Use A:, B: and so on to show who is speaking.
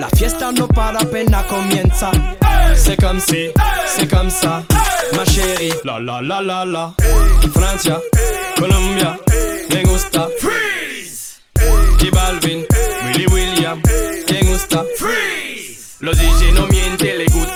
A: La fiesta no para apenas comienza. C'est comme si, c'est comme ça, ma chérie. La la la la la. Francia, Colombia, me gusta. Freeze. Y Balvin, Willy William, me gusta. Freeze. Los DJ no mienten, le gusta.